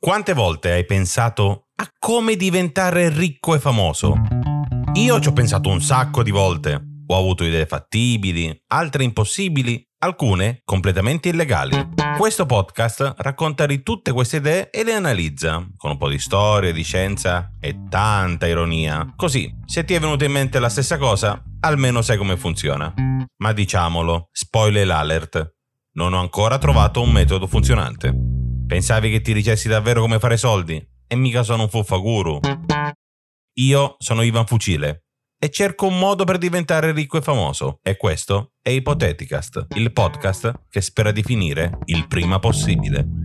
Quante volte hai pensato a come diventare ricco e famoso? Io ci ho pensato un sacco di volte. Ho avuto idee fattibili, altre impossibili, alcune completamente illegali. Questo podcast racconta di tutte queste idee e le analizza, con un po' di storia, di scienza e tanta ironia. Così, se ti è venuta in mente la stessa cosa, almeno sai come funziona. Ma diciamolo, spoiler alert, non ho ancora trovato un metodo funzionante. Pensavi che ti dicessi davvero come fare soldi? E mica sono un fuffaguru. Io sono Ivan Fucile e cerco un modo per diventare ricco e famoso. E questo è Ipoteticast, il podcast che spera di finire il prima possibile.